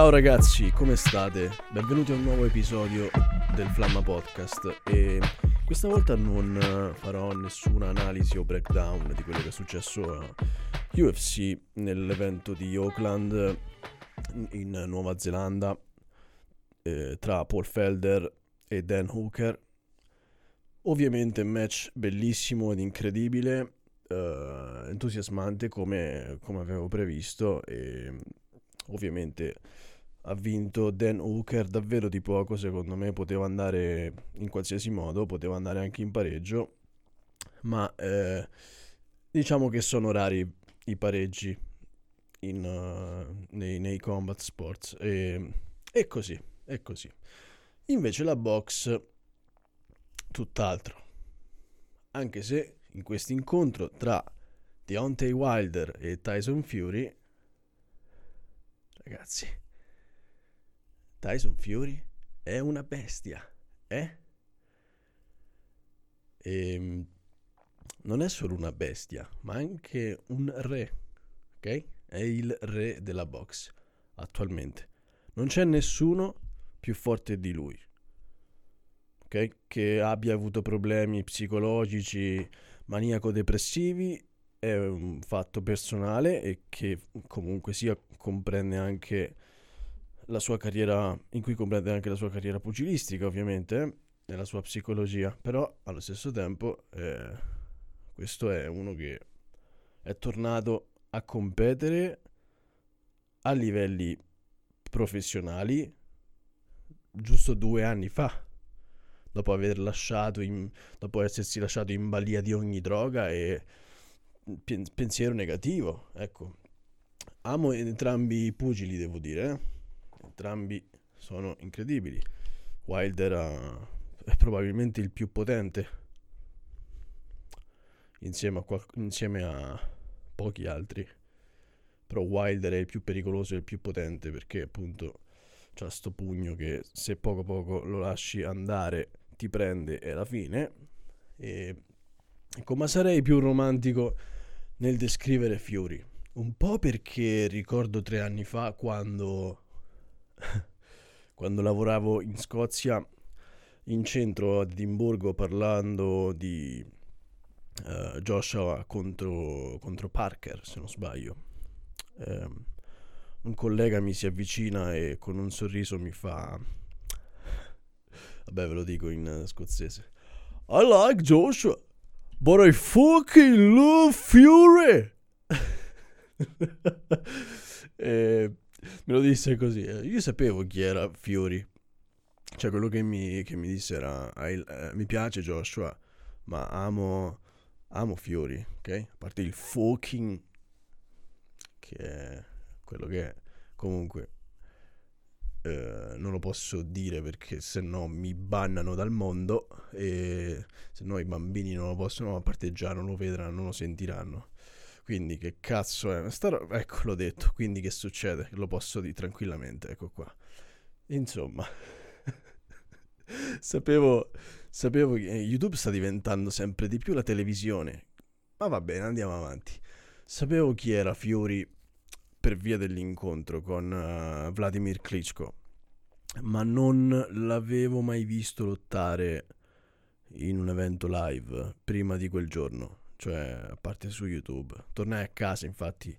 Ciao ragazzi, come state? Benvenuti a un nuovo episodio del Flamma Podcast e questa volta non farò nessuna analisi o breakdown di quello che è successo a UFC nell'evento di Auckland in Nuova Zelanda eh, tra Paul Felder e Dan Hooker. Ovviamente un match bellissimo ed incredibile, eh, entusiasmante come, come avevo previsto e ovviamente ha vinto Dan Hooker davvero di poco, secondo me poteva andare in qualsiasi modo, poteva andare anche in pareggio, ma eh, diciamo che sono rari i pareggi in, uh, nei, nei, combat sports e, e così, è così. Invece la box tutt'altro, anche se in questo incontro tra Deontay Wilder e Tyson Fury ragazzi. Tyson Fury è una bestia, eh? E ehm, non è solo una bestia, ma anche un re, ok? È il re della box attualmente. Non c'è nessuno più forte di lui, ok? Che abbia avuto problemi psicologici, maniaco-depressivi è un fatto personale e che comunque sia comprende anche la sua carriera, in cui comprende anche la sua carriera pugilistica ovviamente, e la sua psicologia, però allo stesso tempo eh, questo è uno che è tornato a competere a livelli professionali giusto due anni fa dopo aver lasciato in, dopo essersi lasciato in balia di ogni droga e pensiero negativo, ecco. Amo entrambi i pugili, devo dire, eh? Entrambi sono incredibili. Wilder ha, è probabilmente il più potente, insieme a, qual- insieme a pochi altri. Però Wilder è il più pericoloso e il più potente perché appunto c'ha sto pugno che se poco poco lo lasci andare ti prende e alla fine. E ecco, ma sarei più romantico nel descrivere Fury. Un po' perché ricordo tre anni fa quando, quando lavoravo in Scozia, in centro ad Edimburgo, parlando di uh, Joshua contro, contro, Parker, se non sbaglio. Um, un collega mi si avvicina e con un sorriso mi fa... Vabbè, ve lo dico in scozzese. I like Joshua. But I fucking love Fury! e me lo disse così. Eh. Io sapevo chi era Fury. Cioè, quello che mi, che mi disse era: uh, Mi piace Joshua, ma amo, amo Fury, ok? A parte il fucking, che è quello che è. Comunque, eh, non lo posso dire perché se no mi bannano dal mondo e se no i bambini non lo possono, a non lo vedranno, non lo sentiranno. Quindi che cazzo è? Ro- ecco l'ho detto, quindi che succede? Lo posso dire tranquillamente, ecco qua. Insomma, sapevo, sapevo che YouTube sta diventando sempre di più la televisione. Ma va bene, andiamo avanti. Sapevo chi era Fiori per via dell'incontro con uh, Vladimir Klitschko, ma non l'avevo mai visto lottare in un evento live prima di quel giorno, cioè a parte su YouTube. Tornai a casa infatti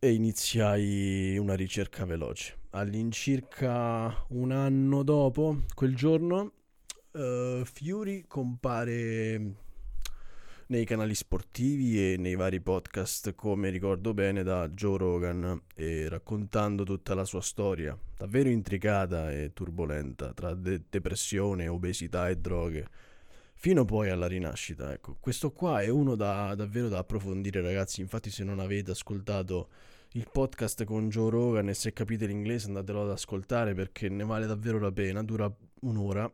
e iniziai una ricerca veloce. All'incirca un anno dopo quel giorno, uh, Fury compare nei canali sportivi e nei vari podcast, come ricordo bene, da Joe Rogan, e raccontando tutta la sua storia, davvero intricata e turbolenta, tra de- depressione, obesità e droghe, fino poi alla rinascita. Ecco, questo qua è uno da, davvero da approfondire, ragazzi. Infatti, se non avete ascoltato il podcast con Joe Rogan e se capite l'inglese andatelo ad ascoltare perché ne vale davvero la pena, dura un'ora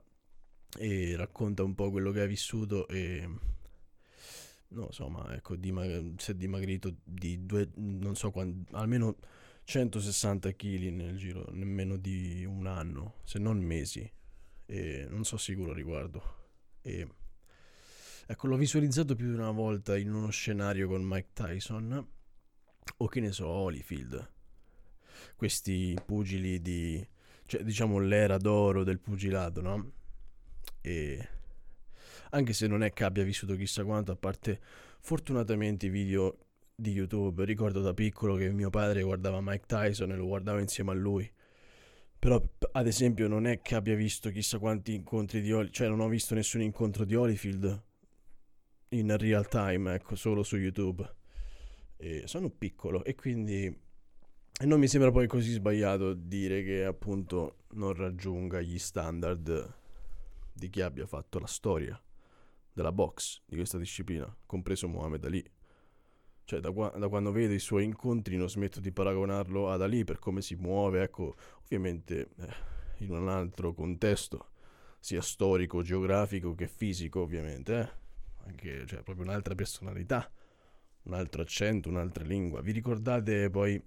e racconta un po' quello che ha vissuto e non lo so, ma ecco, dimag- si è dimagrito di due, non so quanto, almeno 160 kg nel giro nemmeno di un anno, se non mesi, e non so sicuro a riguardo. E, ecco, l'ho visualizzato più di una volta in uno scenario con Mike Tyson, o che ne so, Holyfield. questi pugili di, cioè diciamo l'era d'oro del pugilato, no? E anche se non è che abbia vissuto chissà quanto, a parte fortunatamente i video di YouTube, ricordo da piccolo che mio padre guardava Mike Tyson e lo guardava insieme a lui. Però, ad esempio, non è che abbia visto chissà quanti incontri di Holyfield, cioè non ho visto nessun incontro di Holyfield in real time, ecco, solo su YouTube. E sono piccolo e quindi e non mi sembra poi così sbagliato dire che appunto non raggiunga gli standard di chi abbia fatto la storia della box di questa disciplina, compreso Muhammad Ali. Cioè, da, qua- da, quando vedo i suoi incontri non smetto di paragonarlo ad Ali per come si muove, ecco, ovviamente eh, in un altro contesto, sia storico, geografico che fisico, ovviamente, eh. Anche, cioè, proprio un'altra personalità, un altro accento, un'altra lingua. Vi ricordate poi...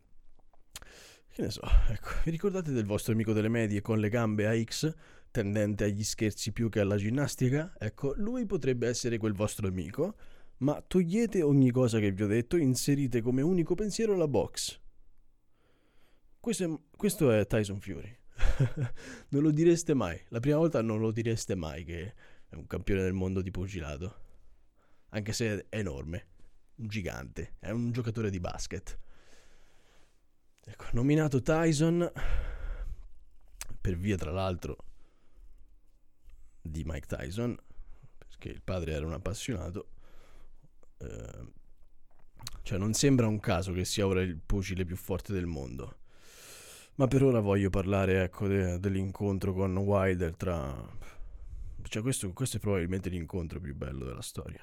Che ne so, ecco, vi ricordate del vostro amico delle medie con le gambe a X, tendente agli scherzi più che alla ginnastica? Ecco, lui potrebbe essere quel vostro amico ma togliete ogni cosa che vi ho detto, inserite come unico pensiero la box. Questo è, questo è Tyson Fury. non lo direste mai. La prima volta non lo direste mai che è un campione del mondo di pugilato. Anche se è enorme, un gigante, è un giocatore di basket. Ecco, nominato Tyson per via tra l'altro di Mike Tyson, perché il padre era un appassionato Ehm, cioè non sembra un caso che sia ora il pugile più forte del mondo. Ma per ora voglio parlare ecco, de- dell'incontro con Wilder tra... Cioè questo, questo, è probabilmente l'incontro più bello della storia.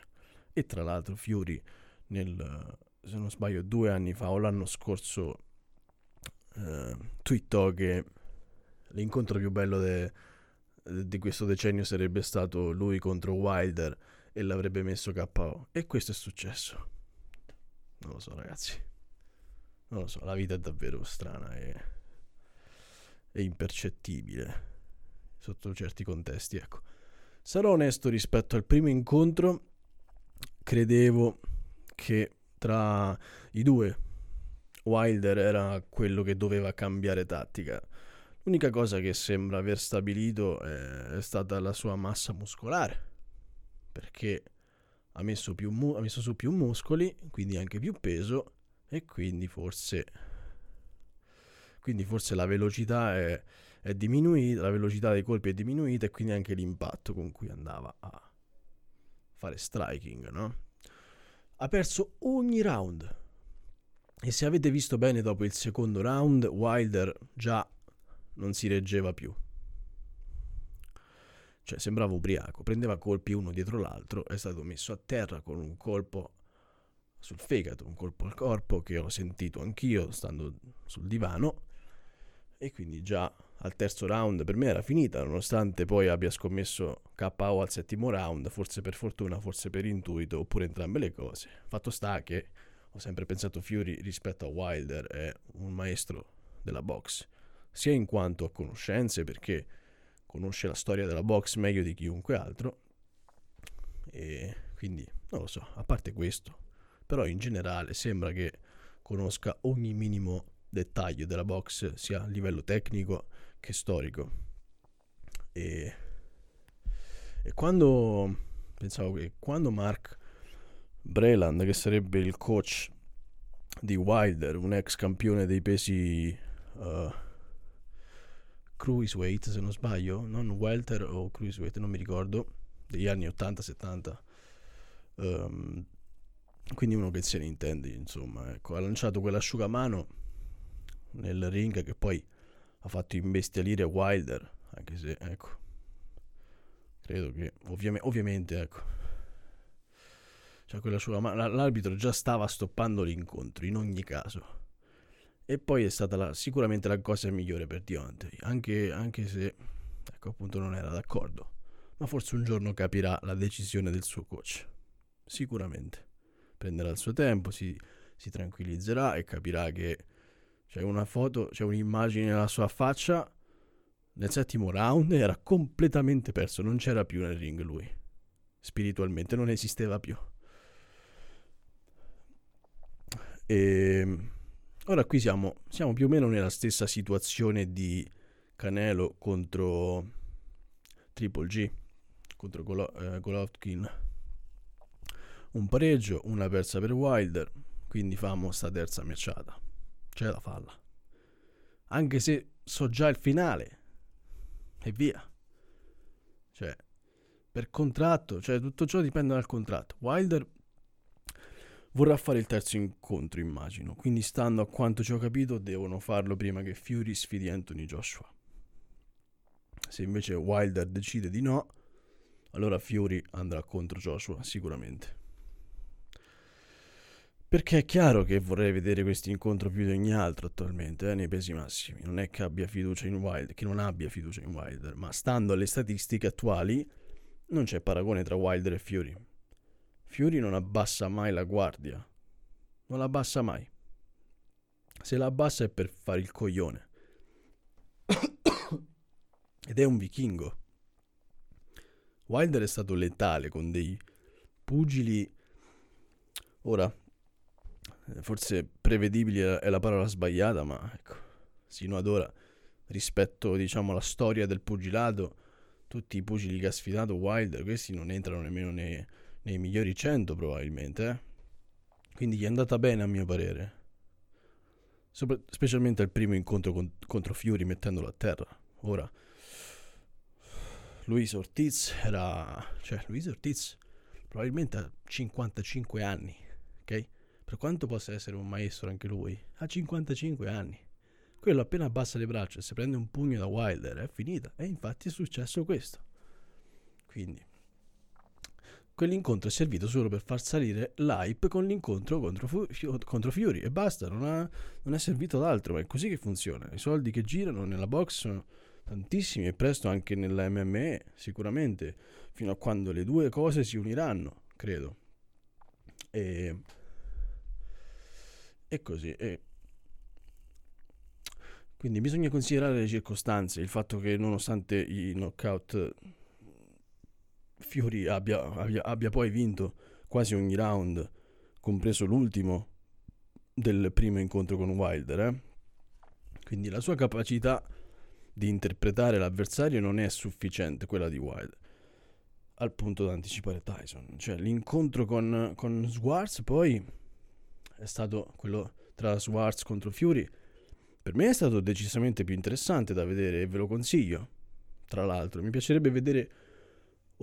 E tra l'altro Fury nel, se non sbaglio, due anni fa o l'anno scorso eh, twittò che l'incontro più bello de- di questo decennio sarebbe stato lui contro Wilder e l'avrebbe messo KO. E questo è successo. Non lo so, ragazzi. Non lo so, la vita è davvero strana e, e impercettibile sotto certi contesti, ecco. Sarò onesto rispetto al primo incontro, credevo che tra i due Wilder era quello che doveva cambiare tattica. L'unica cosa che sembra aver stabilito è, stata la sua massa muscolare perché ha messo, mu- ha messo su più muscoli, quindi anche più peso e quindi forse, quindi forse la velocità è, è diminuita, la velocità dei colpi è diminuita e quindi anche l'impatto con cui andava a fare striking, no? Ha perso ogni round. E se avete visto bene dopo il secondo round, Wilder già non si reggeva più. Cioè sembrava ubriaco, prendeva colpi uno dietro l'altro, è stato messo a terra con un colpo sul fegato, un colpo al corpo che ho sentito anch'io stando sul divano e quindi già al terzo round per me era finita, nonostante poi abbia scommesso KO al settimo round, forse per fortuna, forse per intuito, oppure entrambe le cose. Fatto sta che ho sempre pensato Fury rispetto a Wilder è un maestro della box, sia in quanto a conoscenze perché conosce la storia della box meglio di chiunque altro. E quindi non lo so, a parte questo, però in generale sembra che conosca ogni minimo dettaglio della box, sia a livello tecnico che storico. E, e quando pensavo che quando Mark Breland, che sarebbe il coach di Wilder, un ex campione dei pesi uh, cruiserweight se non sbaglio, non welter o cruiserweight, non mi ricordo, degli anni 80-70. Um, ehm, quindi uno che se ne intende, insomma, ecco, ha lanciato quell'asciugamano nel ring che poi ha fatto imbestialire Wilder, anche se, ecco, credo che, ovviame, ovviamente, ecco, cioè quell'asciugamano, l'arbitro già stava stoppando l'incontro, in ogni caso e poi è stata la, sicuramente la cosa migliore per Deontay, anche, anche se ecco, appunto non era d'accordo. Ma forse un giorno capirà la decisione del suo coach. Sicuramente. Prenderà il suo tempo, si, si tranquillizzerà e capirà che c'è una foto, c'è un'immagine nella sua faccia. Nel settimo round era completamente perso, non c'era più nel ring lui. Spiritualmente non esisteva più. E Ora qui siamo, siamo più o meno nella stessa situazione di Canelo contro Triple G, contro Golo- eh, Golovkin. Un pareggio, una persa per Wilder, quindi famo sta terza matchata. C'è da farla. Anche se so già il finale. E via. Cioè, per contratto, cioè tutto ciò dipende dal contratto. Wilder vorrà fare il terzo incontro, immagino. Quindi, stando a quanto ci ho capito, devono farlo prima che Fury sfidi Anthony Joshua. Se invece Wilder decide di no, allora Fury andrà contro Joshua, sicuramente. Perché è chiaro che vorrei vedere questo incontro più di ogni altro attualmente, eh, nei pesi massimi. Non è che abbia fiducia in Wilder, che non abbia fiducia in Wilder, ma stando alle statistiche attuali, non c'è paragone tra Wilder e Fury. Fury non abbassa mai la guardia. Non la abbassa mai. Se la abbassa è per fare il coglione. Ed è un vichingo. Wilder è stato letale con dei pugili. Ora, forse prevedibili è la parola sbagliata, ma ecco, sino ad ora, rispetto diciamo alla storia del pugilato, tutti i pugili che ha sfidato Wilder, questi non entrano nemmeno nei, nei migliori 100 probabilmente, eh? quindi gli è andata bene a mio parere, Sopra- specialmente al primo incontro con- contro Fury mettendolo a terra. Ora, Luis Ortiz era, cioè Luis Ortiz probabilmente ha 55 anni, ok? Per quanto possa essere un maestro anche lui, ha 55 anni. Quello appena abbassa le braccia e se prende un pugno da Wilder è finita. E infatti è successo questo. Quindi, quell'incontro è servito solo per far salire l'hype con l'incontro contro, Fu- contro Fury e basta, non, ha, non è servito ad altro, ma è così che funziona. I soldi che girano nella box sono tantissimi e presto anche nella MMA, sicuramente, fino a quando le due cose si uniranno, credo. E e così. E... Quindi bisogna considerare le circostanze, il fatto che nonostante i knockout Fiori abbia, abbia, abbia poi vinto quasi ogni round, compreso l'ultimo del primo incontro con Wilder. Eh? Quindi la sua capacità di interpretare l'avversario non è sufficiente, quella di Wilder, al punto da anticipare Tyson. Cioè l'incontro con, con Swartz poi è stato quello tra Swartz contro Fury. Per me è stato decisamente più interessante da vedere e ve lo consiglio. Tra l'altro, mi piacerebbe vedere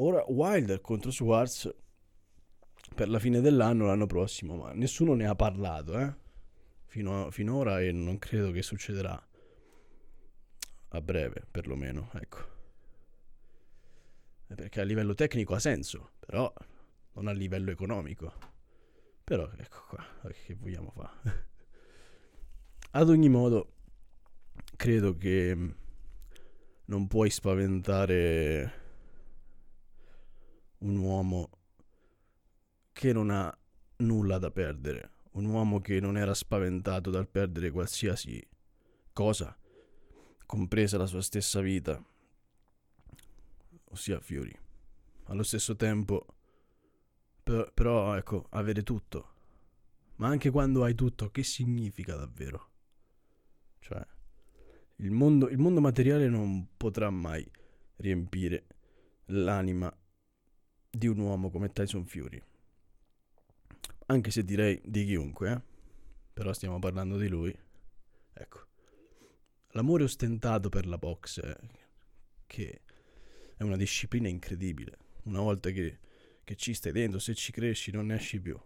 ora Wilder contro Swartz per la fine dell'anno, l'anno prossimo, ma nessuno ne ha parlato, eh? Fino a, finora e non credo che succederà. A breve, perlomeno, ecco. Perché a livello tecnico ha senso, però non a livello economico. Però ecco qua, che vogliamo fare? Ad ogni modo, credo che mm, non puoi spaventare un uomo che non ha nulla da perdere, un uomo che non era spaventato dal perdere qualsiasi cosa, compresa la sua stessa vita, ossia Fiori. Allo stesso tempo per, però ecco, avere tutto. Ma anche quando hai tutto, che significa davvero? Cioè, il mondo, il mondo materiale non potrà mai riempire l'anima di un uomo come Tyson Fury. Anche se direi di chiunque, eh? Però stiamo parlando di lui. Ecco. L'amore ostentato per la box, che è una disciplina incredibile. Una volta che che ci stai dentro, se ci cresci non ne esci più.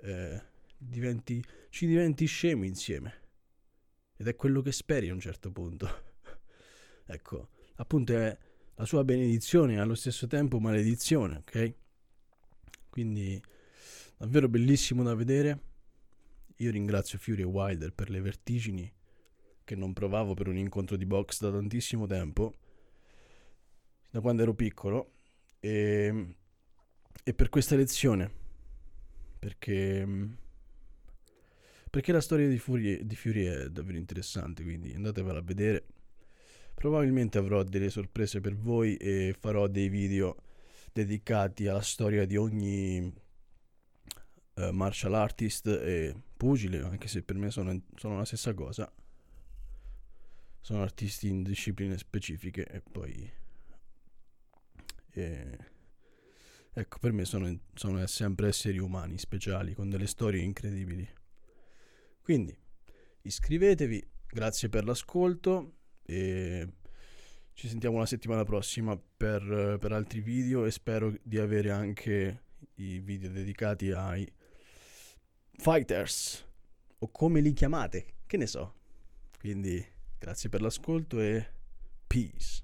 Eh, diventi, ci diventi scemi insieme. Ed è quello che speri a un certo punto. ecco, appunto è la sua benedizione e allo stesso tempo maledizione, ok? Quindi davvero bellissimo da vedere. Io ringrazio Fury e Wilder per le vertigini che non provavo per un incontro di box da tantissimo tempo, da quando ero piccolo. E e per questa lezione, perché, perché la storia di Fury, di Fury è davvero interessante, quindi andatevela a vedere. Probabilmente avrò delle sorprese per voi e farò dei video dedicati alla storia di ogni uh, martial artist e pugile, anche se per me sono, sono la stessa cosa. Sono artisti in discipline specifiche e poi... E, ecco, per me sono, sono sempre esseri umani speciali con delle storie incredibili. Quindi iscrivetevi, grazie per l'ascolto e ci sentiamo la settimana prossima per, per altri video e spero di avere anche i video dedicati ai fighters o come li chiamate, che ne so. Quindi grazie per l'ascolto e peace.